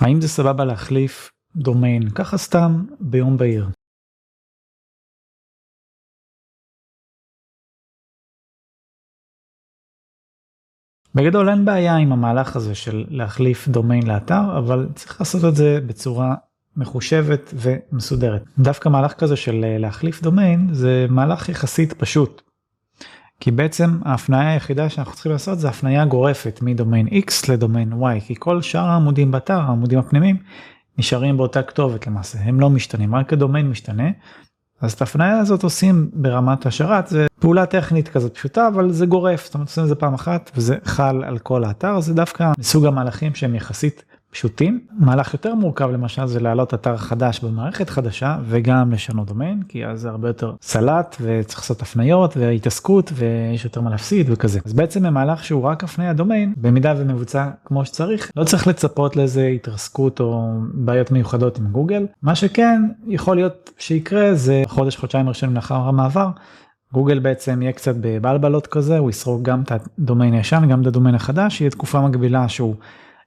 האם זה סבבה להחליף דומיין ככה סתם ביום בהיר? בגדול אין בעיה עם המהלך הזה של להחליף דומיין לאתר, אבל צריך לעשות את זה בצורה מחושבת ומסודרת. דווקא מהלך כזה של להחליף דומיין זה מהלך יחסית פשוט. כי בעצם ההפניה היחידה שאנחנו צריכים לעשות זה הפניה גורפת מדומיין X לדומיין Y, כי כל שאר העמודים באתר, העמודים הפנימיים, נשארים באותה כתובת למעשה, הם לא משתנים, רק הדומיין משתנה. אז את ההפניה הזאת עושים ברמת השרת, זה פעולה טכנית כזאת פשוטה, אבל זה גורף, זאת אומרת עושים את זה פעם אחת וזה חל על כל האתר, זה דווקא מסוג המהלכים שהם יחסית פשוטים. מהלך יותר מורכב למשל זה להעלות אתר חדש במערכת חדשה וגם לשנות דומיין, כי אז זה הרבה יותר סלט וצריך לעשות הפניות והתעסקות ויש יותר מה להפסיד וכזה. אז בעצם המהלך שהוא רק הפניה דומיין, במידה ומבוצע כמו שצריך, לא צריך לצפות לאיזה התרסקות או בעיות מיוחדות עם גוגל. מה שכן יכול להיות שיקרה זה חודש חודשיים ראשונים לאחר המעבר. גוגל בעצם יהיה קצת בבלבלות כזה, הוא יסרוק גם את הדומיין הישן, גם את הדומיין החדש, יהיה תקופה מקבילה שהוא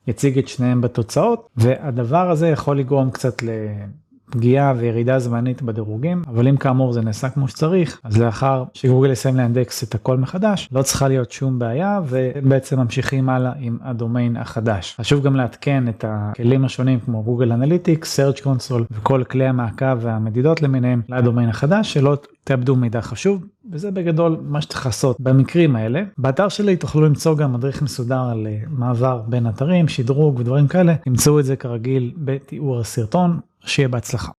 יציג את שניהם בתוצאות, והדבר הזה יכול לגרום קצת לפגיעה וירידה זמנית בדירוגים, אבל אם כאמור זה נעשה כמו שצריך, אז לאחר שגוגל יסיים לאנדקס את הכל מחדש, לא צריכה להיות שום בעיה, ובעצם ממשיכים הלאה עם הדומיין החדש. חשוב גם לעדכן את הכלים השונים כמו גוגל אנליטיקס, search console וכל כלי המעקב והמדידות למיניהם לדומיין החדש, שלא תאבדו מידע חשוב, וזה בגדול מה שצריך לעשות במקרים האלה. באתר שלי תוכלו למצוא גם מדריך מסודר על מעבר בין אתרים, שדרוג ודברים כאלה, תמצאו את זה כרגיל בתיאור הסרטון, שיהיה בהצלחה.